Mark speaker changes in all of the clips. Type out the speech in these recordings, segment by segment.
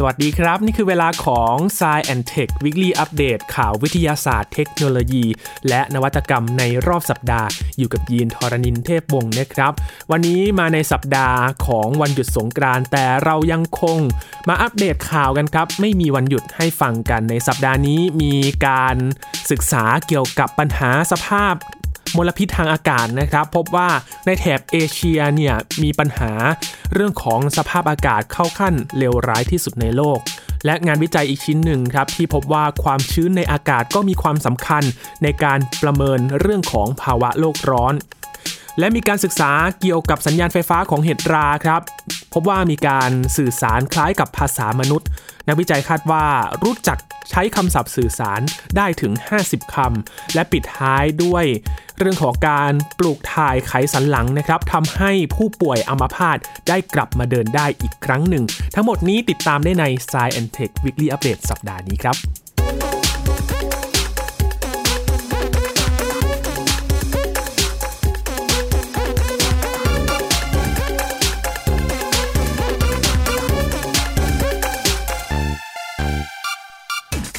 Speaker 1: สวัสดีครับ นี่คือเวลาของ s ซแอนเทค Weekly Update ข่าววิทยาศาสตร์เทคโนโลยี และนวัตกรรมในรอบสัปดาห์ อยู่กับยีนทรณินเทพวงศ์นะครับ วันนี้มาในสัปดาห์ของวันหยุดสงกรานต์แต่เรายังคงมาอัปเดตข่าวกันครับ ไม่มีวันหยุดให้ฟังกันในสัปดาห์นี้มีการศึกษาเกี่ยวกับปัญหาสภาพ มลพิษทางอากาศนะครับ พบว่าในแถบเอเชียเนี่ยมีปัญหาเรื่องของสภาพอากาศเข้าขั้นเลวร้ายที่สุดในโลก และงานวิจัยอีกชิ้นหนึ่งครับที่พบว่าความชื้นในอากาศก็มีความสำคัญในการประเมินเรื่องของภาวะโลกร้อนและมีการศึกษาเกี่ยวกับสัญญาณไฟฟ้าของเห็ดราครับ พบว่ามีการสื่อสารคล้ายกับภาษามนุษย์ นักวิจัยคาดว่ารู้จัก ใช้คำศัพท์สื่อสารได้ถึง 50 คำ และปิดท้ายด้วยเรื่องของการปลูกถ่ายไขสันหลังนะครับทำให้ผู้ป่วยอัมพาตได้กลับมาเดินได้อีกครั้งหนึ่ง ทั้งหมดนี้ติดตามได้ใน Science Tech Weekly Update สัปดาห์นี้ครับ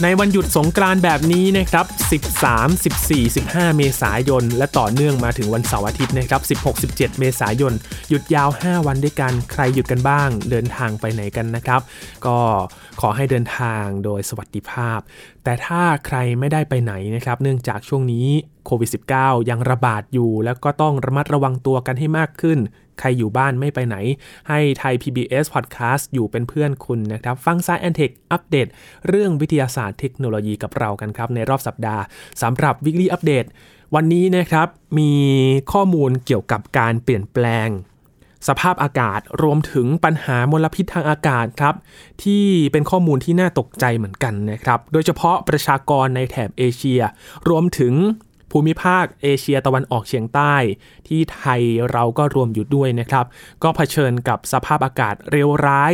Speaker 1: ในวันหยุดสงกรานต์แบบนี้นะครับ 13 14 15 เมษายน และต่อเนื่องมาถึงวันเสาร์อาทิตย์นะครับ 16 17 เมษายน หยุดยาว 5 วันด้วยกัน ใครหยุดกันบ้าง เดินทางไปไหนกันนะครับ ก็ ขอให้เดินทางโดยสวัสดิภาพ แต่ถ้าใครไม่ได้ไปไหนนะครับ เนื่องจากช่วงนี้โควิด -19 ยังระบาดอยู่ แล้วก็ต้องระมัดระวังตัวกันให้มากขึ้น ใครอยู่บ้านไม่ไปไหน ให้ไทย PBS Podcast อยู่เป็นเพื่อนคุณนะครับ ฟังซายแอนเทคอัปเดต เรื่องวิทยาศาสตร์เทคโนโลยีกับเรากันครับ ในรอบสัปดาห์สำหรับ Weekly Update วันนี้นะครับมีข้อมูลเกี่ยวกับการเปลี่ยนแปลง สภาพอากาศรวมถึงปัญหามลพิษทางอากาศครับ ที่เป็นข้อมูลที่น่าตกใจเหมือนกันนะครับ โดยเฉพาะประชากรในแถบเอเชีย รวมถึงภูมิภาคเอเชียตะวันออกเฉียงใต้ ที่ไทยเราก็รวมอยู่ด้วยนะครับ ก็เผชิญกับสภาพอากาศเร็วร้าย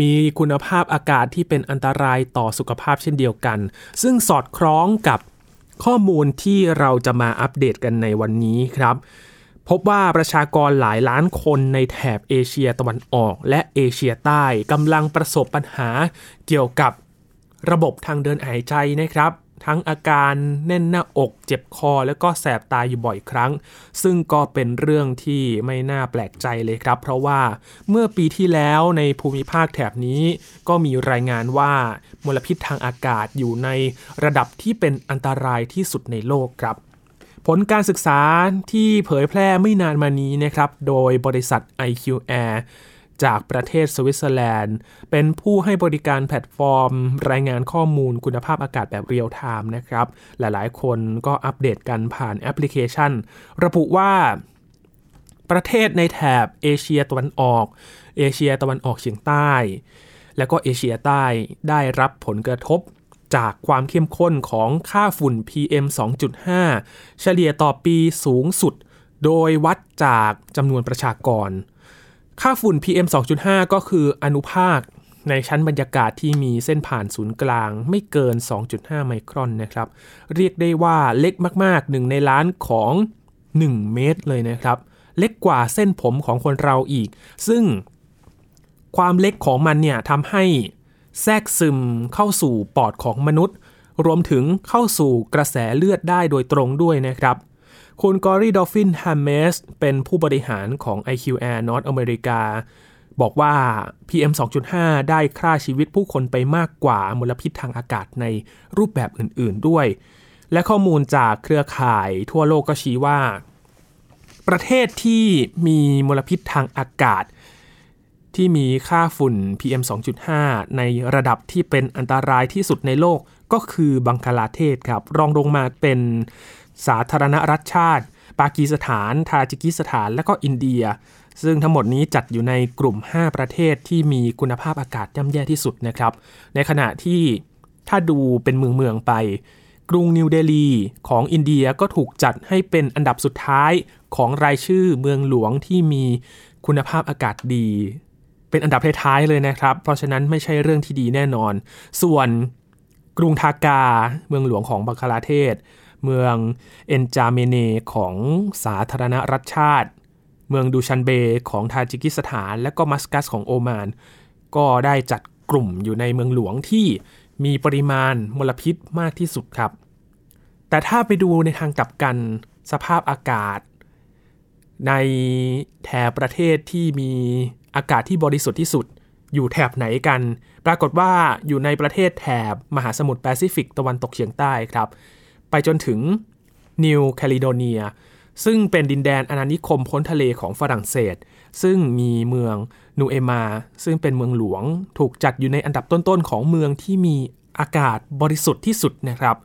Speaker 1: มีคุณภาพอากาศที่เป็นอันตรายต่อสุขภาพเช่นเดียวกัน ซึ่งสอดคล้องกับข้อมูลที่เราจะมาอัปเดตกันในวันนี้ครับ พบว่าประชากรหลายล้านคนในแถบเอเชียตะวันออก และเอเชียใต้กำลังประสบปัญหาเกี่ยวกับระบบทางเดินหายใจนะครับ ทั้งอาการแน่นหน้าอกเจ็บคอ แล้วก็แสบตาอยู่บ่อยครั้ง ซึ่งก็เป็นเรื่องที่ไม่น่าแปลกใจเลยครับ เพราะว่าเมื่อปีที่แล้วในภูมิภาคแถบนี้ ก็มีรายงานว่ามลพิษทางอากาศอยู่ในระดับที่เป็นอันตรายที่สุดในโลกครับ ผลการศึกษาที่เผยแพร่ไม่นานมานี้นะครับ โดยบริษัท IQ Air จากประเทศสวิตเซอร์แลนด์ เป็นผู้ให้บริการแพลตฟอร์ม รายงานข้อมูลคุณภาพอากาศแบบเรียลไทม์นะครับ หลายๆ คนก็อัปเดตกันผ่านแอปพลิเคชัน ระบุว่าประเทศในแถบเอเชียตะวันออก เอเชียตะวันออกเฉียงใต้ และก็เอเชียใต้ได้รับผลกระทบ จากความเข้มข้นของค่าฝุ่น PM 2.5 เฉลี่ยต่อปีสูงสุด โดยวัดจากจำนวนประชากร ค่าฝุ่น PM 2.5 ก็คืออนุภาคในชั้นบรรยากาศที่มีเส้นผ่านศูนย์กลางไม่เกิน 2.5 ไมครอนนะครับ เรียกได้ว่าเล็กมากๆหนึ่งในล้านของ 1 เมตรเลยนะครับ เล็กกว่าเส้นผมของคนเราอีก ซึ่งความเล็กของมันเนี่ยทำให้ แทรกซึมเข้าสู่ปอดของมนุษย์ รวมถึงเข้าสู่กระแสเลือดได้โดยตรงด้วยนะครับ คุณกลอรี่ดอลฟินแฮมเมสเป็นผู้บริหารของ IQ Air North America บอกว่า PM 2.5 ได้ฆ่าชีวิตผู้คนไปมากกว่ามลพิษทางอากาศในรูปแบบอื่นๆด้วย และข้อมูลจากเครือข่ายทั่วโลกก็ชี้ว่า ประเทศที่มีมลพิษทางอากาศ ที่มีค่าฝุ่น PM 2.5 ในระดับที่เป็นอันตรายที่สุดในโลกก็คือบังคลาเทศครับ รองลงมาเป็นสาธารณรัฐชาติ ปากีสถาน ทาจิกิสถาน และก็อินเดีย ซึ่งทั้งหมดนี้จัดอยู่ในกลุ่ม 5 ประเทศที่มีคุณภาพอากาศย่ำแย่ที่สุดนะครับ ในขณะที่ถ้าดูเป็นเมืองเมืองไป กรุงนิวเดลีของอินเดียก็ถูกจัดให้เป็นอันดับสุดท้ายของรายชื่อเมืองหลวงที่มีคุณภาพอากาศดี เป็นอันดับท้ายๆเลยนะครับ เพราะฉะนั้นไม่ใช่เรื่องที่ดีแน่นอน ส่วนกรุงทากา เมืองหลวงของบังคลาเทศ เมืองเอ็นจาเมนาของสาธารณรัฐชาด เมืองดูชันเบของทาจิกิสถาน และก็มัสกัตของโอมาน ก็ได้จัดกลุ่มอยู่ในเมืองหลวงที่มีปริมาณมลพิษมากที่สุดครับ แต่ถ้าไปดูในทางกลับกันสภาพอากาศ ในแถบประเทศที่มี อากาศที่บริสุทธิ์ที่สุด อยู่แถบไหนกัน ปรากฏว่าอยู่ในประเทศแถบมหาสมุทรแปซิฟิกตะวันตกเฉียงใต้ครับ ไปจนถึงนิวแคลิโดเนีย ซึ่งเป็นดินแดนอาณานิคมพ้นทะเลของฝรั่งเศส ซึ่งมีเมืองนูเอมา ซึ่งเป็นเมืองหลวง ถูกจัดอยู่ในอันดับต้นๆของเมืองที่มีอากาศบริสุทธิ์ที่สุดนะครับ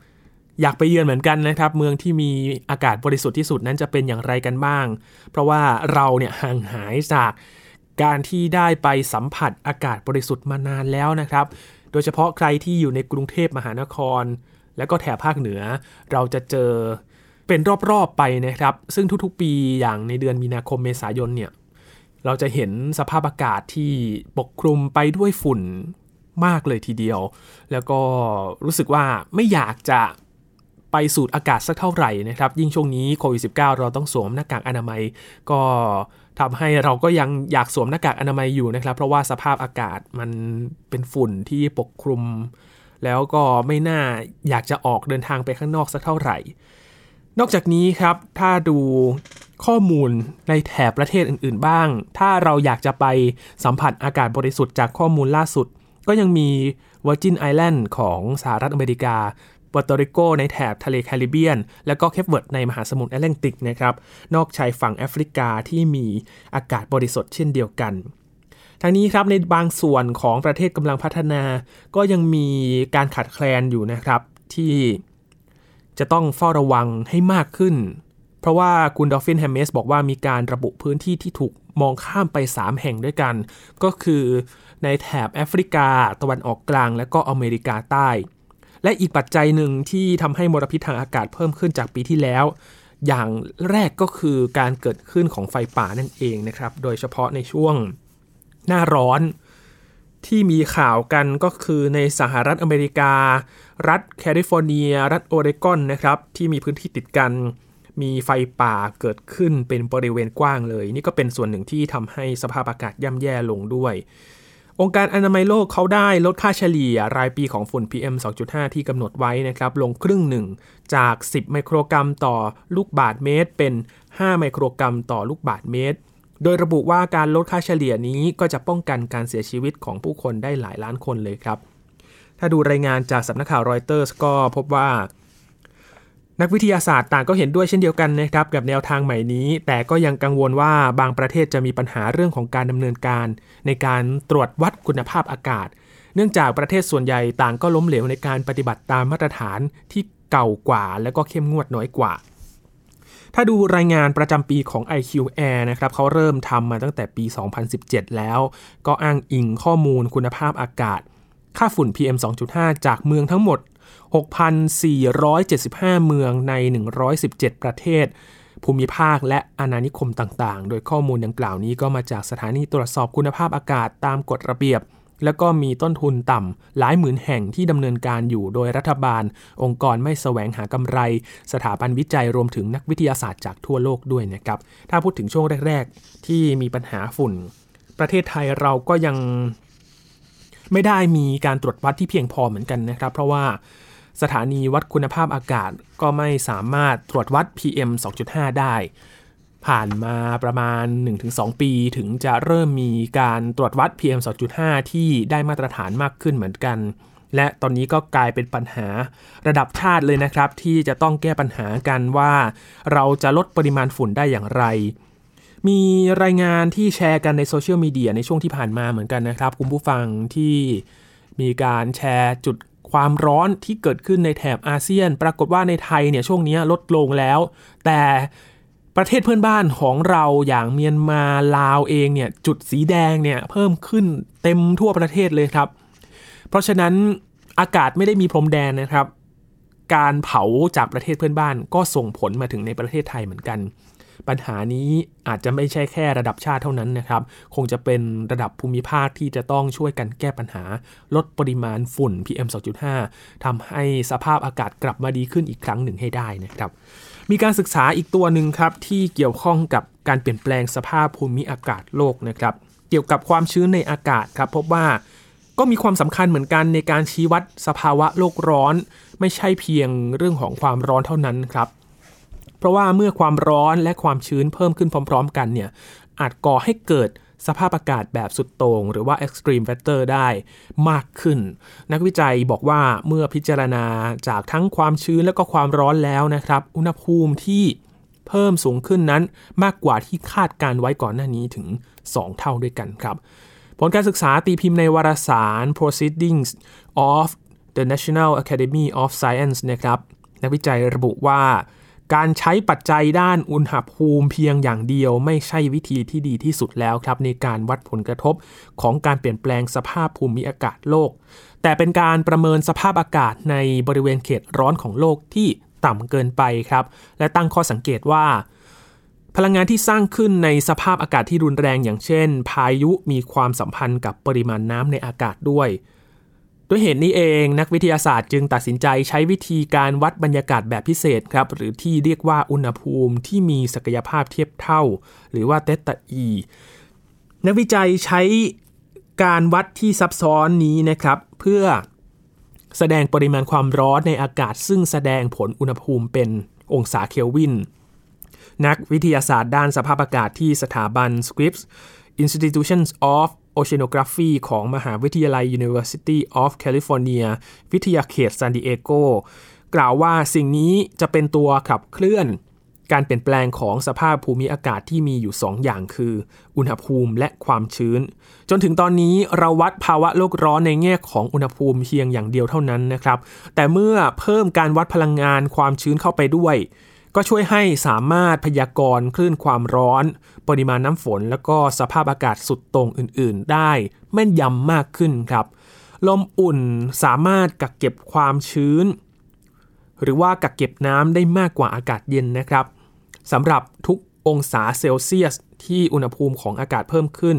Speaker 1: อยากไปเยือนเหมือนกันนะครับ เมืองที่มีอากาศบริสุทธิ์ที่สุดนั้นจะเป็นอย่างไรกันบ้าง เพราะว่าเราเนี่ยห่างหายจาก การที่ได้ไปสัมผัสอากาศบริสุทธิ์มานานแล้วนะครับ โดยเฉพาะใครที่อยู่ในกรุงเทพมหานคร และก็แถบภาคเหนือ เราจะเจอเป็นรอบๆไปนะครับ ซึ่งทุกๆ ปีอย่างในเดือนมีนาคมเมษายนเนี่ยเราจะเห็นสภาพอากาศที่ปกคลุมไปด้วยฝุ่นมากเลยทีเดียว แล้วก็รู้สึกว่าไม่อยากจะไปสูดอากาศสักเท่าไหร่นะครับ ยิ่งช่วงนี้โควิด -19 เราต้องสวมหน้ากากอนามัย ก็ ทำให้เราก็ยังอยากสวมหน้ากากอนามัยอยู่นะครับ เพราะว่าสภาพอากาศมันเป็นฝุ่นที่ปกคลุม แล้วก็ไม่น่าอยากจะออกเดินทางไปข้างนอกสักเท่าไหร่ นอกจากนี้ครับ ถ้าดูข้อมูลในแถบประเทศอื่น ๆ บ้าง ถ้าเราอยากจะไปสัมผัสอากาศบริสุทธิ์จากข้อมูลล่าสุด ก็ยังมี Virgin Island ของสหรัฐอเมริกา เปอร์โตริโกในแถบทะเลแคริบเบียน และก็เคปเวิร์ดในมหาสมุทรแอตแลนติกนะครับนอกชายฝั่งแอฟริกาที่มีอากาศบริสุทธิ์เช่นเดียวกันทั้งนี้ครับในบางส่วนของประเทศกำลังพัฒนา ก็ยังมีการขาดแคลนอยู่นะครับที่จะต้องเฝ้าระวังให้มากขึ้น เพราะว่าคุณดอลฟินแฮมเมสบอกว่ามีการระบุพื้นที่ที่ถูกมองข้ามไป 3 แห่งด้วยกัน ก็คือในแถบแอฟริกา ตะวันออกกลาง และก็อเมริกาใต้ และอีกปัจจัยหนึ่งที่ทำให้มลพิษทางอากาศเพิ่มขึ้นจากปีที่แล้ว อย่างแรกก็คือการเกิดขึ้นของไฟป่านั่นเองนะครับ โดยเฉพาะในช่วงหน้าร้อนที่มีข่าวกันก็คือในสหรัฐอเมริกา รัฐแคลิฟอร์เนีย รัฐโอเรกอนนะครับ ที่มีพื้นที่ติดกัน มีไฟป่าเกิดขึ้นเป็นบริเวณกว้างเลย นี่ก็เป็นส่วนหนึ่งที่ทำให้สภาพอากาศย่ำแย่ลงด้วย องค์การอนามัยโลกเขาได้ลดค่าเฉลี่ยรายปีของฝุ่น PM 2.5 ที่กำหนดไว้นะครับลงครึ่งหนึ่งจาก 10 ไมโครกรัมต่อลูกบาทเมตร เป็น 5 ไมโครกรัมต่อลูกบาทเมตร โดยระบุว่าการลดค่าเฉลี่ยนี้ก็จะป้องกันการเสียชีวิตของผู้คนได้หลายล้านคนเลยครับ ถ้าดูรายงานจากสำนักข่าวรอยเตอร์สก็พบว่า นักวิทยาศาสตร์ต่างก็เห็นด้วยเช่นเดียวกันนะครับกับแนวทางใหม่นี้ แต่ก็ยังกังวลว่าบางประเทศจะมีปัญหาเรื่องของการดำเนินการ ในการตรวจวัดคุณภาพอากาศ เนื่องจากประเทศส่วนใหญ่ต่างก็ล้มเหลวในการปฏิบัติตามมาตรฐานที่เก่ากว่า และก็เข้มงวดน้อยกว่า ถ้าดูรายงานประจำปีของ IQ Air นะครับเขาเริ่มทำมาตั้งแต่ปี 2017 แล้ว ก็อ้างอิงข้อมูลคุณภาพอากาศ ค่าฝุ่น PM 2.5 จากเมืองทั้งหมด 6,475 เมืองใน 117 ประเทศ ภูมิภาคและอาณานิคมต่างๆ โดยข้อมูลดังกล่าวนี้ก็มาจากสถานีตรวจสอบคุณภาพอากาศตามกฎระเบียบ แล้วก็มีต้นทุนต่ำหลายหมื่นแห่งที่ดำเนินการอยู่โดยรัฐบาล องค์กรไม่แสวงหากำไร สถาบันวิจัยรวมถึงนักวิทยาศาสตร์จากทั่วโลกด้วยนะครับ ถ้าพูดถึงช่วงแรก ๆ ที่มีปัญหาฝุ่น ประเทศไทยเราก็ยังไม่ได้มีการตรวจวัดที่เพียงพอเหมือนกันนะครับ เพราะว่า สถานีวัดคุณภาพอากาศก็ไม่สามารถตรวจวัด PM 2.5 ได้ ผ่านมาประมาณ 1-2 ปีถึงจะเริ่มมีการตรวจวัด PM 2.5 ที่ได้มาตรฐานมากขึ้นเหมือนกัน และตอนนี้ก็กลายเป็นปัญหาระดับชาติเลยนะครับ ที่จะต้องแก้ปัญหากันว่า เราจะลดปริมาณฝุ่นได้อย่างไรมีรายงานที่แชร์กันในโซเชียลมีเดียในช่วงที่ผ่านมาเหมือนกันนะครับ คุณผู้ฟังที่มีการแชร์จุด ความร้อนที่เกิดขึ้นในแถบอาเซียน ปรากฏว่าในไทยเนี่ยช่วงนี้ลดลงแล้ว แต่ประเทศเพื่อนบ้านของเราอย่างเมียนมาลาวเองเนี่ยจุดสีแดงเนี่ยเพิ่มขึ้นเต็มทั่วประเทศเลยครับ เพราะฉะนั้นอากาศไม่ได้มีพรมแดนนะครับ การเผาจากประเทศเพื่อนบ้านก็ส่งผลมาถึงในประเทศไทยเหมือนกัน ปัญหานี้อาจจะไม่ใช่แค่ระดับชาติเท่านั้นนะครับ คงจะเป็นระดับภูมิภาคที่จะต้องช่วยกันแก้ปัญหา ลดปริมาณฝุ่น PM 2.5ทำให้สภาพอากาศกลับมาดีขึ้นอีกครั้งหนึ่งให้ได้นะครับ มีการศึกษาอีกตัวหนึ่งครับที่เกี่ยวข้องกับการเปลี่ยนแปลงสภาพภูมิอากาศโลกนะครับ เกี่ยวกับความชื้นในอากาศครับพบว่าก็ก็มีความสำคัญเหมือนกันในการชี้วัดสภาวะโลกร้อน ไม่ใช่เพียงเรื่องของความร้อนเท่านั้นครับ เพราะว่าเมื่อความร้อนและความชื้นเพิ่มขึ้นพร้อม ๆ กันเนี่ยอาจก่อให้เกิดสภาพอากาศแบบสุดโต่งหรือว่า extreme weather ได้มากขึ้น นักวิจัยบอกว่าเมื่อพิจารณาจากทั้งความชื้นและก็ความร้อนแล้วนะครับ อุณหภูมิที่เพิ่มสูงขึ้นนั้นมากกว่าที่คาดการไว้ก่อนหน้านี้ถึง 2 เท่าด้วยกันครับ ผลการศึกษาตีพิมพ์ในวารสาร Proceedings of the National Academy of Science นะครับ นักวิจัยระบุว่า การใช้ปัจจัยด้านอุณหภูมิเพียงอย่างเดียว ไม่ใช่วิธีที่ดีที่สุดแล้วครับ ในการวัดผลกระทบของการเปลี่ยนแปลงสภาพภูมิอากาศโลก แต่เป็นการประเมินสภาพอากาศในบริเวณเขตร้อนของโลกที่ต่ำเกินไปครับ และตั้งข้อสังเกตว่า พลังงานที่สร้างขึ้นในสภาพอากาศที่รุนแรงอย่างเช่น พายุมีความสัมพันธ์กับปริมาณน้ำในอากาศด้วย ด้วยเหตุนี้เองนักวิทยาศาสตร์จึงตัดสินใจใช้วิธีการวัดบรรยากาศแบบพิเศษครับ หรือที่เรียกว่าอุณหภูมิที่มีศักยภาพเทียบเท่า หรือว่าเตตาอี นักวิจัยใช้การวัดที่ซับซ้อนนี้นะครับ เพื่อแสดงปริมาณความร้อนในอากาศ ซึ่งแสดงผลอุณหภูมิเป็นองศาเคลวิน นักวิทยาศาสตร์ด้านสภาพอากาศที่สถาบัน Scripps Institutions of Oceanography ของมหาวิทยาลัย University of California วิทยาเขตซานดิเอโกกล่าวว่าสิ่งนี้จะเป็นตัวขับเคลื่อน การเปลี่ยนแปลงของสภาพภูมิอากาศที่มีอยู่ 2 อย่างคือ อุณหภูมิและความชื้น จนถึงตอนนี้เราวัดภาวะโลกร้อนในแง่ของอุณหภูมิเพียงอย่างเดียวเท่านั้นนะครับ แต่เมื่อเพิ่มการวัดพลังงานความชื้นเข้าไปด้วย ก็ช่วยให้สามารถพยากรณ์คลื่นความร้อน ปริมาณน้ำฝน แล้วก็สภาพอากาศสุดตรงอื่น ๆ ได้แม่นยำมากขึ้นครับ ลมอุ่นสามารถกักเก็บความชื้น หรือว่ากักเก็บน้ำได้มากกว่าอากาศเย็นนะครับสำหรับทุกองศาเซลเซียส ที่อุณหภูมิของอากาศเพิ่มขึ้น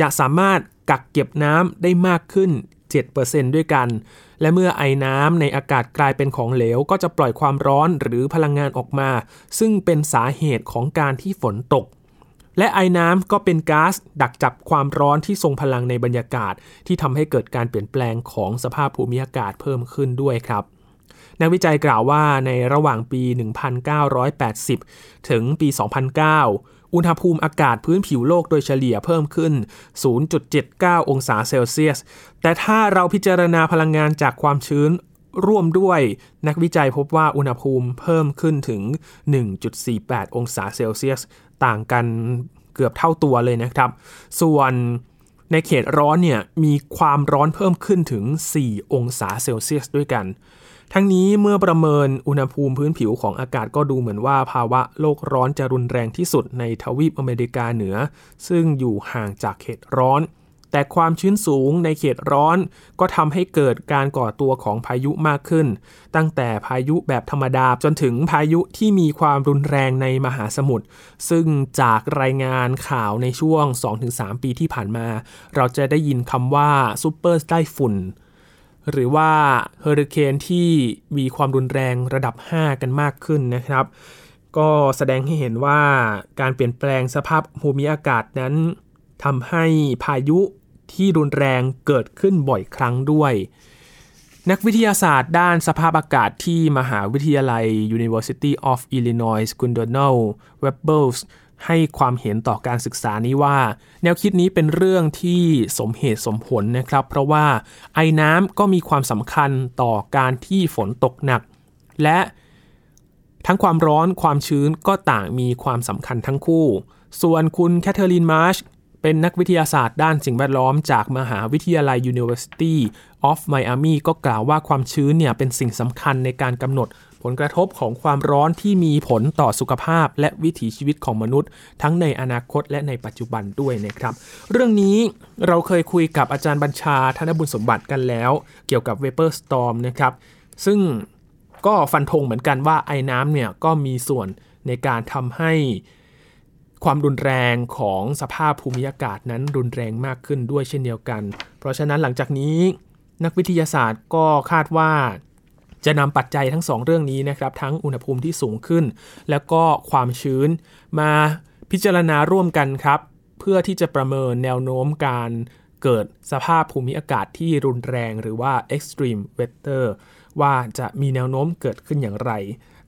Speaker 1: จะสามารถกักเก็บน้ำได้มากขึ้น 7%ด้วยกัน และเมื่อไอน้ำในอากาศกลายเป็นของเหลว ก็จะปล่อยความร้อนหรือพลังงานออกมา ซึ่งเป็นสาเหตุของการที่ฝนตก และไอน้ำก็เป็นก๊าซดักจับความร้อนที่ทรงพลังในบรรยากาศ ที่ทำให้เกิดการเปลี่ยนแปลงของสภาพภูมิอากาศเพิ่มขึ้นด้วยครับนักวิจัยกล่าวว่าในระหว่างปี 1980 ถึงปี 2009 อุณหภูมิอากาศพื้นผิวโลกโดยเฉลี่ยเพิ่มขึ้น 0.79 องศาเซลเซียส แต่ถ้าเราพิจารณาพลังงานจากความชื้นร่วมด้วยนักวิจัยพบว่าอุณหภูมิเพิ่มขึ้นถึง 1.48 องศาเซลเซียส ต่างกันเกือบเท่าตัวเลยนะครับ ส่วนในเขตร้อนเนี่ยมีความร้อนเพิ่มขึ้นถึง 4 องศาเซลเซียสด้วยกัน ทั้งนี้เมื่อประเมินอุณหภูมิพื้นผิวของอากาศก็ดูเหมือนว่าภาวะโลกร้อนจะรุนแรงที่สุดในทวีปอเมริกาเหนือ ซึ่งอยู่ห่างจากเขตร้อน แต่ความชื้นสูงในเขตร้อน ก็ทำให้เกิดการก่อตัวของพายุมากขึ้น ตั้งแต่พายุแบบธรรมดาจนถึงพายุที่มีความรุนแรงในมหาสมุทรซึ่งจากรายงานข่าวในช่วง 2-3 ปีที่ผ่านมา เราจะได้ยินคำว่าซูเปอร์ไต้ฝุ่น หรือว่าเฮอริเคนที่มีความรุนแรงระดับ 5 กันมากขึ้นนะครับ ก็แสดงให้เห็นว่าการเปลี่ยนแปลงสภาพภูมิอากาศนั้นทำให้พายุที่รุนแรงเกิดขึ้นบ่อยครั้งด้วย นักวิทยาศาสตร์ด้านสภาพอากาศที่มหาวิทยาลัย University of Illinois g u n d o n a l w e b b e s ให้ความเห็นต่อการศึกษานี้ว่า แนวคิดนี้เป็นเรื่องที่สมเหตุสมผลนะครับ เพราะว่าไอ้น้ำก็มีความสำคัญต่อการที่ฝนตกหนัก และทั้งความร้อนความชื้นก็ต่างมีความสำคัญทั้งคู่ ส่วนคุณแคทเธอรีนมาร์ช เป็นนักวิทยาศาสตร์ด้านสิ่งแวดล้อมจากมหาวิทยาลัย University of Miami ก็กล่าวว่าความชื้นเนี่ยเป็นสิ่งสำคัญในการกำหนดผลกระทบของความร้อนที่มีผลต่อสุขภาพ และวิถีชีวิตของมนุษย์ ทั้งในอนาคตและในปัจจุบันด้วยนะครับ เรื่องนี้เราเคยคุยกับอาจารย์บัญชาธนบุญสมบัติกันแล้ว เกี่ยวกับ Vapor Storm นะครับ ซึ่งก็ฟันธงเหมือนกันว่าไอ้น้ำเนี่ยก็มีส่วนในการทำให้ ความรุนแรงของสภาพภูมิอากาศนั้นรุนแรงมากขึ้นด้วยเช่นเดียวกัน เพราะฉะนั้นหลังจากนี้นักวิทยาศาสตร์ก็คาดว่าจะนำปัจจัยทั้ง 2 เรื่องนี้นะครับ ทั้งอุณหภูมิที่สูงขึ้น แล้วก็ความชื้นมาพิจารณาร่วมกันครับ เพื่อที่จะประเมินแนวโน้มการเกิดสภาพภูมิอากาศที่รุนแรงหรือว่า extreme weather ว่าจะมีแนวโน้มเกิดขึ้นอย่างไร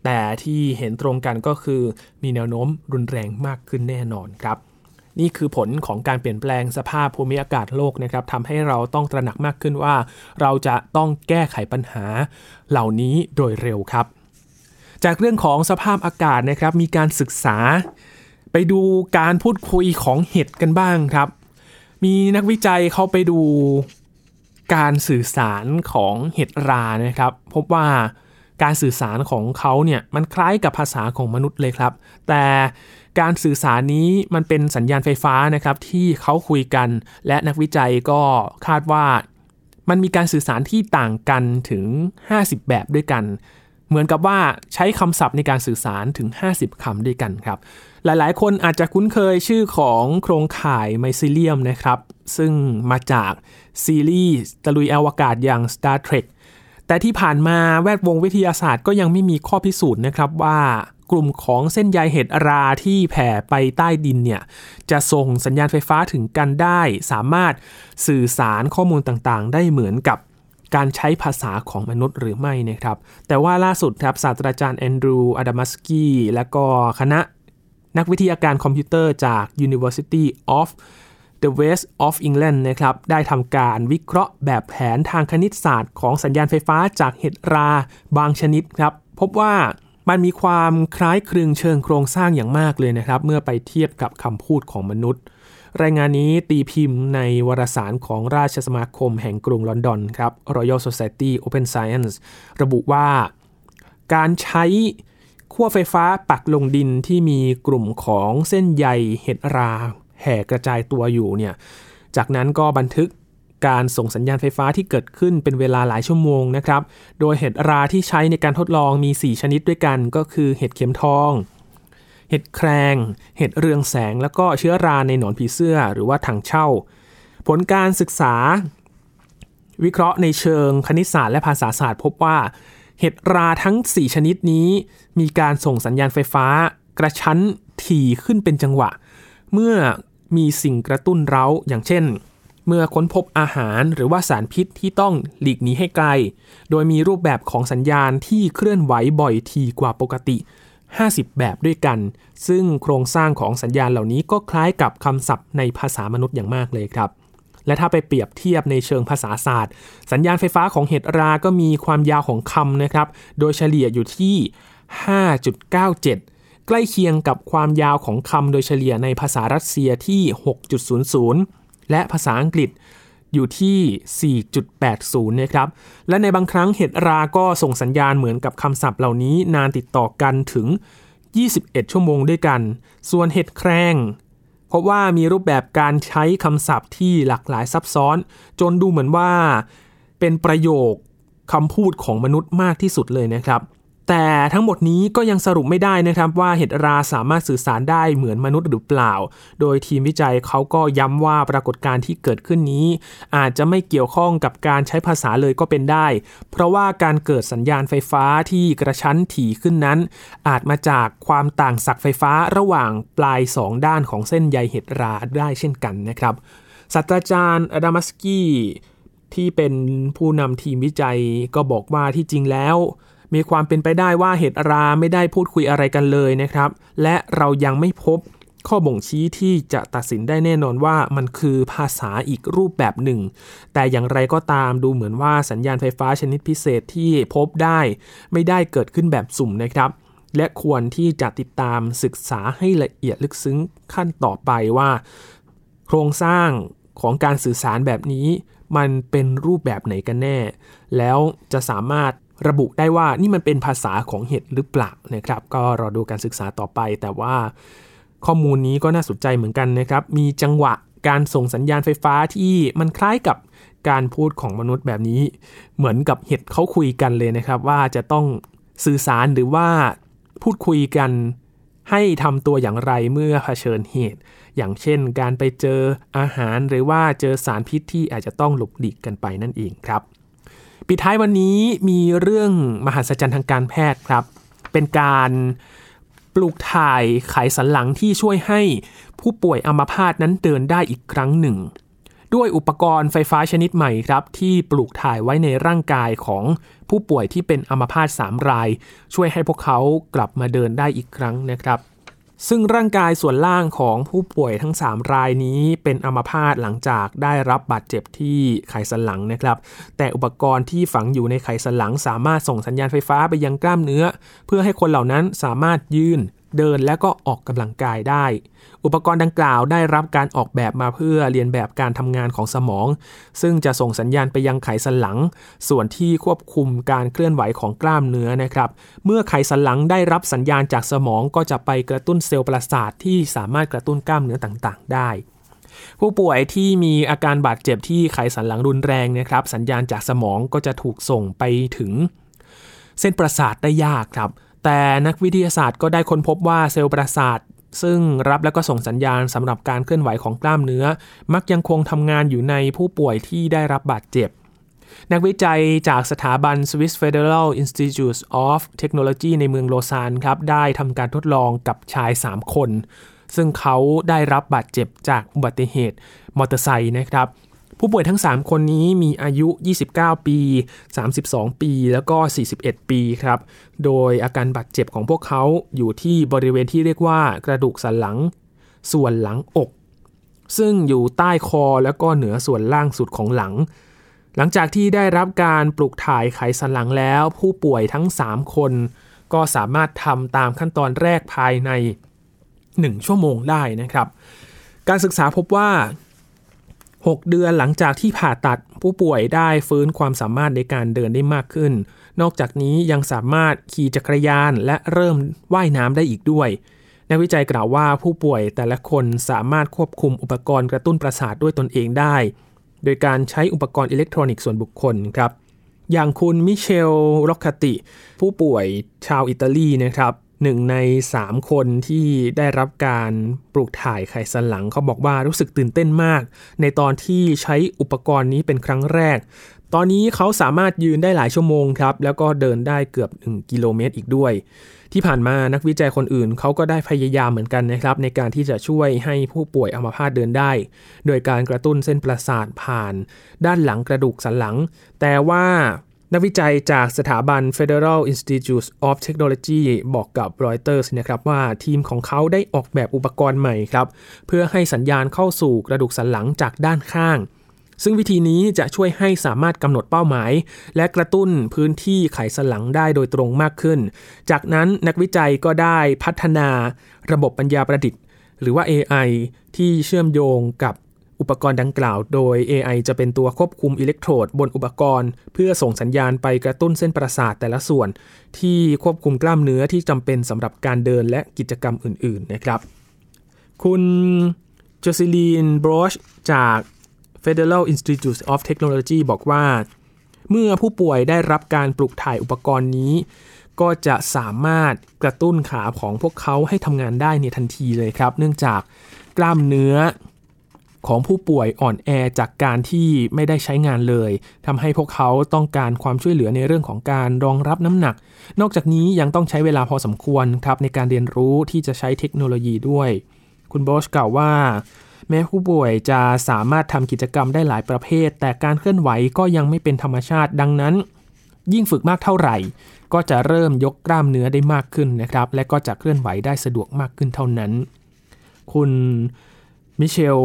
Speaker 1: แต่ที่เห็นตรงกันก็คือมีแนวโน้มรุนแรงมากขึ้นแน่นอนครับ นี่คือผลของการเปลี่ยนแปลงสภาพภูมิอากาศโลกนะครับทำให้เราต้องตระหนักมากขึ้นว่า เราจะต้องแก้ไขปัญหาเหล่านี้โดยเร็วครับ จากเรื่องของสภาพอากาศนะครับมีการศึกษา ไปดูการพูดคุยของเห็ดกันบ้างครับ มีนักวิจัยเขาไปดูการสื่อสารของเห็ดรานะครับ พบว่า การสื่อสารของเขาเนี่ยมันคล้ายกับภาษาของมนุษย์เลยครับ แต่การสื่อสารนี้มันเป็นสัญญาณไฟฟ้านะครับที่เขาคุยกัน และนักวิจัยก็คาดว่า มันมีการสื่อสารที่ต่างกันถึง 50 แบบด้วยกัน เหมือนกับว่าใช้คำศัพท์ในการสื่อสารถึง 50 คำด้วยกันครับ หลายๆ คนอาจจะคุ้นเคยชื่อของโครงข่ายไมซิเลียมนะครับ ซึ่งมาจากซีรีส์ตะลุยอวกาศอย่าง Star Trek แต่ที่ผ่านมาแวดวงวิทยาศาสตร์ก็ยังไม่มีข้อพิสูจน์นะครับว่ากลุ่มของเส้นใยเห็ดราที่แผ่ไปใต้ดินเนี่ยจะส่งสัญญาณไฟฟ้าถึงกันได้ สามารถสื่อสารข้อมูลต่างๆ ได้เหมือนกับการใช้ภาษาของมนุษย์หรือไม่นะครับ แต่ว่าล่าสุดครับศาสตราจารย์แอนดรูว์อดามัตสกี้และก็คณะนักวิทยาการคอมพิวเตอร์จาก University of the West of England นะครับได้ทำการวิเคราะห์แบบแผนทางคณิตศาสตร์ของสัญญาณไฟฟ้าจากเห็ดราบางชนิดครับ พบว่ามันมีความคล้ายคลึงเชิงโครงสร้างอย่างมากเลยนะครับ เมื่อไปเทียบกับคำพูดของมนุษย์ รายงานนี้ตีพิมพ์ในวารสารของราชสมาคมแห่งกรุงลอนดอนครับ Royal Society Open Science ระบุว่า การใช้ขั้วไฟฟ้าปักลงดินที่มีกลุ่มของเส้นใยเห็ดรา แห่กระจายตัวอยู่เนี่ยจากนั้นก็บันทึกการส่งสัญญาณไฟฟ้าที่เกิดขึ้นเป็นเวลาหลายชั่วโมงนะครับ โดยเห็ดราที่ใช้ในการทดลองมี 4 ชนิดด้วยกันก็คือเห็ดเข็มทอง เห็ดแครงเห็ดเรืองแสง แล้วก็เชื้อราในหนอนผีเสื้อหรือว่าถังเช่า ผลการศึกษา วิเคราะห์ในเชิงคณิตศาสตร์และภาษาศาสตร์ พบว่า เห็ดราทั้ง 4 ชนิดนี้ มีการส่งสัญญาณไฟฟ้ากระชั้นถี่ขึ้นเป็นจังหวะ เมื่อ มีสิ่งกระตุ้นเร้าอย่างเช่น เมื่อค้นพบอาหารหรือว่าสารพิษที่ต้องหลีกหนีให้ไกล โดยมีรูปแบบของสัญญาณที่เคลื่อนไหวบ่อยทีกว่าปกติ 50 แบบด้วยกัน ซึ่งโครงสร้างของสัญญาณเหล่านี้ก็คล้ายกับคำศัพท์ในภาษามนุษย์อย่างมากเลยครับและถ้าไปเปรียบเทียบในเชิงภาษาศาสตร์ สัญญาณไฟฟ้าของเห็ดรา ก็มีความยาวของคำนะครับ โดยเฉลี่ยอยู่ที่ 5.97 ใกล้เคียงกับความยาวของคำโดยเฉลี่ยในภาษารัสเซียที่ 6.00 และภาษาอังกฤษอยู่ที่ 4.80 นะครับ และในบางครั้งเห็ดราก็ส่งสัญญาณเหมือนกับคำศัพท์เหล่านี้นานติดต่อกันถึง 21 ชั่วโมงด้วยกัน ส่วนเห็ดแครงพบว่ามีรูปแบบการใช้คำศัพท์ที่หลากหลายซับซ้อน จนดูเหมือนว่าเป็นประโยคคำพูดของมนุษย์มากที่สุดเลยนะครับ แต่ทั้งหมดนี้ก็ยังสรุปไม่ได้นะครับว่าเห็ดราสามารถสื่อสารได้เหมือนมนุษย์หรือเปล่า โดยทีมวิจัยเขาก็ย้ำว่าปรากฏการณ์ที่เกิดขึ้นนี้ อาจจะไม่เกี่ยวข้องกับการใช้ภาษาเลยก็เป็นได้ เพราะว่าการเกิดสัญญาณไฟฟ้าที่กระชั้นถี่ขึ้นนั้น อาจมาจากความต่างศักย์ไฟฟ้าระหว่างปลายสองด้านของเส้นใยเห็ดราได้เช่นกันนะครับศาสตราจารย์อดามัสกี้ที่เป็นผู้นำทีมวิจัยก็บอกว่าที่จริงแล้ว มีความเป็นไปได้ว่าเหตุราไม่ได้พูดคุยอะไรกันเลยนะครับ และเรายังไม่พบข้อบ่งชี้ที่จะตัดสินได้แน่นอนว่ามันคือภาษาอีกรูปแบบหนึ่ง แต่อย่างไรก็ตามดูเหมือนว่าสัญญาณไฟฟ้าชนิดพิเศษที่พบได้ ไม่ได้เกิดขึ้นแบบสุ่มนะครับ และควรที่จะติดตามศึกษาให้ละเอียดลึกซึ้งขั้นต่อไปว่า โครงสร้างของการสื่อสารแบบนี้ มันเป็นรูปแบบไหนกันแน่ แล้วจะสามารถ ระบุได้ว่านี่มันเป็นภาษาของเห็ดหรือเปล่านะครับ ก็รอดูการศึกษาต่อไป แต่ว่าข้อมูลนี้ก็น่าสนใจเหมือนกันนะครับ มีจังหวะการส่งสัญญาณไฟฟ้าที่มันคล้ายกับการพูดของมนุษย์แบบนี้ เหมือนกับเห็ดเขาคุยกันเลยนะครับ ว่าจะต้องสื่อสารหรือว่าพูดคุยกันให้ทำตัวอย่างไรเมื่อเผชิญเหตุ อย่างเช่น การไปเจออาหารหรือว่าเจอสารพิษที่อาจจะต้องหลบหลีกกันไปนั่นเองครับ ปิดท้ายวันนี้มีเรื่องมหัศจรรย์ทางการแพทย์ครับ เป็นการปลูกถ่ายไขสันหลังที่ช่วยให้ผู้ป่วยอัมพาตนั้นเดินได้อีกครั้งหนึ่ง ด้วยอุปกรณ์ไฟฟ้าชนิดใหม่ครับที่ปลูกถ่ายไว้ในร่างกายของผู้ป่วยที่เป็นอัมพาต3ราย ช่วยให้พวกเขากลับมาเดินได้อีกครั้งนะครับ ซึ่งร่างกายส่วนล่างของผู้ป่วยทั้ง 3 รายนี้เป็นอัมพาตหลังจากได้รับบาดเจ็บที่ไขสันหลังนะครับ แต่อุปกรณ์ที่ฝังอยู่ในไขสันหลัง สามารถส่งสัญญาณไฟฟ้าไปยังกล้ามเนื้อ เพื่อให้คนเหล่านั้นสามารถยืน เดินและก็ออกกำลังกายได้ อุปกรณ์ดังกล่าวได้รับการออกแบบมาเพื่อเรียนแบบการทำงานของสมอง ซึ่งจะส่งสัญญาณไปยังไขสันหลัง ส่วนที่ควบคุมการเคลื่อนไหวของกล้ามเนื้อนะครับ เมื่อไขสันหลังได้รับสัญญาณจากสมองก็จะไปกระตุ้นเซลล์ประสาทที่สามารถกระตุ้นกล้ามเนื้อต่างๆ ได้ผู้ป่วยที่มีอาการบาดเจ็บที่ไขสันหลังรุนแรงนะครับ สัญญาณจากสมองก็จะถูกส่งไปถึง เส้นประสาทได้ยากครับ แต่นักวิทยาศาสตร์ก็ได้ค้นพบว่าเซลล์ประสาทซึ่งรับแล้วก็ส่งสัญญาณสำหรับการเคลื่อนไหวของกล้ามเนื้อ มักยังคงทำงานอยู่ในผู้ป่วยที่ได้รับบาดเจ็บ นักวิจัยจากสถาบัน Swiss Federal Institute of Technology ในเมืองโลซานครับ ได้ทำการทดลองกับชาย 3 คน ซึ่งเขาได้รับบาดเจ็บจากอุบัติเหตุมอเตอร์ไซค์นะครับ ผู้ป่วยทั้ง 3 คนนี้มีอายุ 29 ปี 32 ปี แล้วก็ 41 ปีครับ โดยอาการบาดเจ็บของพวกเขาอยู่ที่บริเวณที่เรียกว่ากระดูกสันหลัง ส่วนหลังอก ซึ่งอยู่ใต้คอแล้วก็เหนือส่วนล่างสุดของหลัง หลังจากที่ได้รับการปลูกถ่ายไขสันหลังแล้ว ผู้ป่วยทั้ง 3 คน ก็สามารถทำตามขั้นตอนแรกภายใน 1 ชั่วโมงได้นะครับ การศึกษาพบว่า 6 เดือนหลังจากที่ผ่าตัดผู้ป่วยได้ฟื้นความสามารถในการเดินได้มากขึ้น นอกจากนี้ยังสามารถขี่จักรยานและเริ่มว่ายน้ำได้อีกด้วย นักวิจัยกล่าวว่าผู้ป่วยแต่ละคนสามารถควบคุมอุปกรณ์กระตุ้นประสาทด้วยตนเองได้ โดยการใช้อุปกรณ์อิเล็กทรอนิกส์ส่วนบุคคลครับ อย่างคุณมิเชล ร็อกคติ ผู้ป่วยชาวอิตาลีนะครับ หนึ่งใน 3 คนที่ได้รับการปลูกถ่ายไขสันหลังเขาบอกว่ารู้สึกตื่นเต้นมาก ในตอนที่ใช้อุปกรณ์นี้เป็นครั้งแรก ตอนนี้เขาสามารถยืนได้หลายชั่วโมงครับ แล้วก็เดินได้เกือบ 1 กิโลเมตรอีกด้วย ที่ผ่านมานักวิจัยคนอื่นเขาก็ได้พยายามเหมือนกันนะครับ ในการที่จะช่วยให้ผู้ป่วยอัมพาตเดินได้ โดยการกระตุ้นเส้นประสาทผ่าน ด้านหลังกระดูกสันหลัง แต่ว่า นักวิจัยจากสถาบัน Federal Institute of Technology บอกกับ Reuters นะครับว่าทีมของเขาได้ออกแบบอุปกรณ์ใหม่ครับ เพื่อให้สัญญาณเข้าสู่กระดูกสันหลังจากด้านข้าง ซึ่งวิธีนี้จะช่วยให้สามารถกำหนดเป้าหมาย และกระตุ้นพื้นที่ไขสันหลังได้โดยตรงมากขึ้น จากนั้นนักวิจัยก็ได้พัฒนาระบบปัญญาประดิษฐ์ หรือว่า AI ที่เชื่อมโยงกับ อุปกรณ์ดังกล่าวโดย AI จะเป็นตัวควบคุมอิเล็กโทรด บนอุปกรณ์ เพื่อส่งสัญญาณไปกระตุ้นเส้นประสาทแต่ละส่วน ที่ควบคุมกล้ามเนื้อที่จำเป็นสำหรับการเดินและกิจกรรมอื่น ๆ นะครับ คุณโจซิลีนบรอชจาก Federal Institute of Technology บอกว่า เมื่อผู้ป่วยได้รับการปลูกถ่ายอุปกรณ์นี้ ก็จะสามารถกระตุ้นขาของพวกเขาให้ทำงานได้ในทันทีเลยครับ เนื่องจากกล้ามเนื้อ ของผู้ป่วยอ่อนแอจากการที่ไม่ได้ใช้งานเลยทำให้พวกเขาต้องการความช่วยเหลือในเรื่องของการรองรับน้ำหนัก นอกจากนี้ยังต้องใช้เวลาพอสมควรครับในการเรียนรู้ที่จะใช้เทคโนโลยีด้วย คุณโบชกล่าวว่า แม้ผู้ป่วยจะสามารถทำกิจกรรมได้หลายประเภท แต่การเคลื่อนไหวก็ยังไม่เป็นธรรมชาติดังนั้น ยิ่งฝึกมากเท่าไหร่ ก็จะเริ่มยกกล้ามเนื้อได้มากขึ้นนะครับ และก็จะเคลื่อนไหวได้สะดวกมากขึ้นเท่านั้น คุณ มิเชล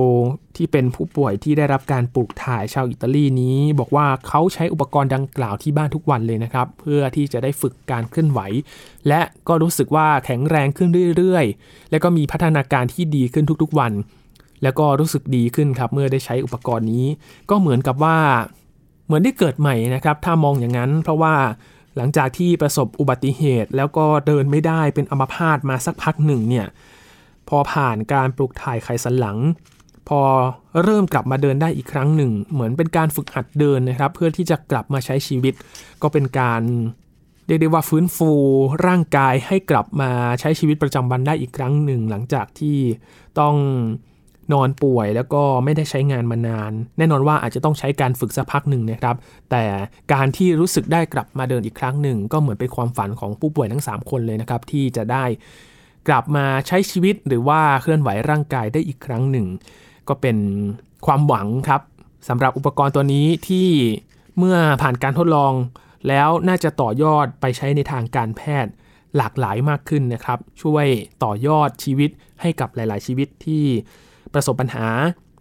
Speaker 1: ที่เป็นผู้ป่วยที่ได้รับการปลูกถ่ายชาวอิตาลีนี้ บอกว่าเขาใช้อุปกรณ์ดังกล่าวที่บ้านทุกวันเลยนะครับ เพื่อที่จะได้ฝึกการเคลื่อนไหว และก็รู้สึกว่าแข็งแรงขึ้นเรื่อยๆ และก็มีพัฒนาการที่ดีขึ้นทุกๆวัน แล้วก็รู้สึกดีขึ้นครับเมื่อได้ใช้อุปกรณ์นี้ ก็เหมือนกับว่าเหมือนได้เกิดใหม่นะครับ ถ้ามองอย่างนั้น เพราะว่าหลังจากที่ประสบอุบัติเหตุ แล้วก็เดินไม่ได้เป็นอัมพาตมาสักพักหนึ่งเนี่ย พอผ่านการปลูกถ่ายไขสันหลัง พอเริ่มกลับมาเดินได้อีกครั้งหนึ่ง เหมือนเป็นการฝึกหัดเดินนะครับ เพื่อที่จะกลับมาใช้ชีวิต ก็เป็นการเรียกได้ว่าฟื้นฟูร่างกายให้กลับมาใช้ชีวิตประจำวันได้อีกครั้งหนึ่ง หลังจากที่ต้องนอนป่วยแล้วก็ไม่ได้ใช้งานมานาน แน่นอนว่าอาจจะต้องใช้การฝึกสักพักหนึ่งนะครับ แต่การที่รู้สึกได้กลับมาเดินอีกครั้งหนึ่ง ก็เหมือนเป็นความฝันของผู้ป่วยทั้ง 3 คนเลยนะครับ ที่จะได้ กลับมาใช้ชีวิตหรือว่าเคลื่อนไหวร่างกายได้อีกครั้งหนึ่ง ก็เป็นความหวังครับสำหรับอุปกรณ์ตัวนี้ที่เมื่อผ่านการทดลอง แล้วน่าจะต่อยอดไปใช้ในทางการแพทย์หลากหลายมากขึ้นนะครับ ช่วยต่อยอดชีวิตให้กับหลาย ๆ ชีวิตที่ประสบปัญหา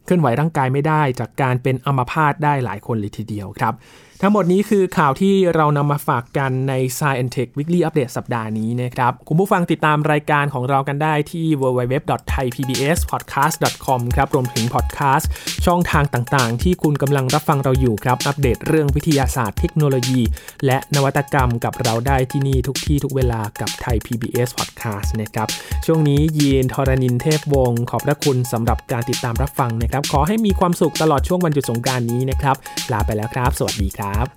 Speaker 1: เคลื่อนไหวร่างกายไม่ได้ จากการเป็นอัมพาตได้หลายคนเลยทีเดียวครับ ทั้งหมดนี้คือข่าวที่เรานำมาฝากกันใน Science Tech Weekly Update สัปดาห์นี้นะครับ คุณผู้ฟังติดตามรายการของเรากันได้ที่ www.thaipbspodcast.com ครับรวมถึงพอดแคสต์ช่องทางต่างๆ ที่คุณกำลังรับฟังเราอยู่ครับ อัปเดตเรื่องวิทยาศาสตร์เทคโนโลยี และนวัตกรรมกับเราได้ที่นี่ทุกที่ทุกเวลากับไทย PBS Podcast นะครับช่วงนี้ยีนทรณินเทพวงศ์ขอบพระคุณสำหรับการติดตามรับฟังนะครับ ขอให้มีความสุขตลอดช่วงวันหยุดสงกรานต์นี้นะครับลาไปแล้วครับ สวัสดีครับครับ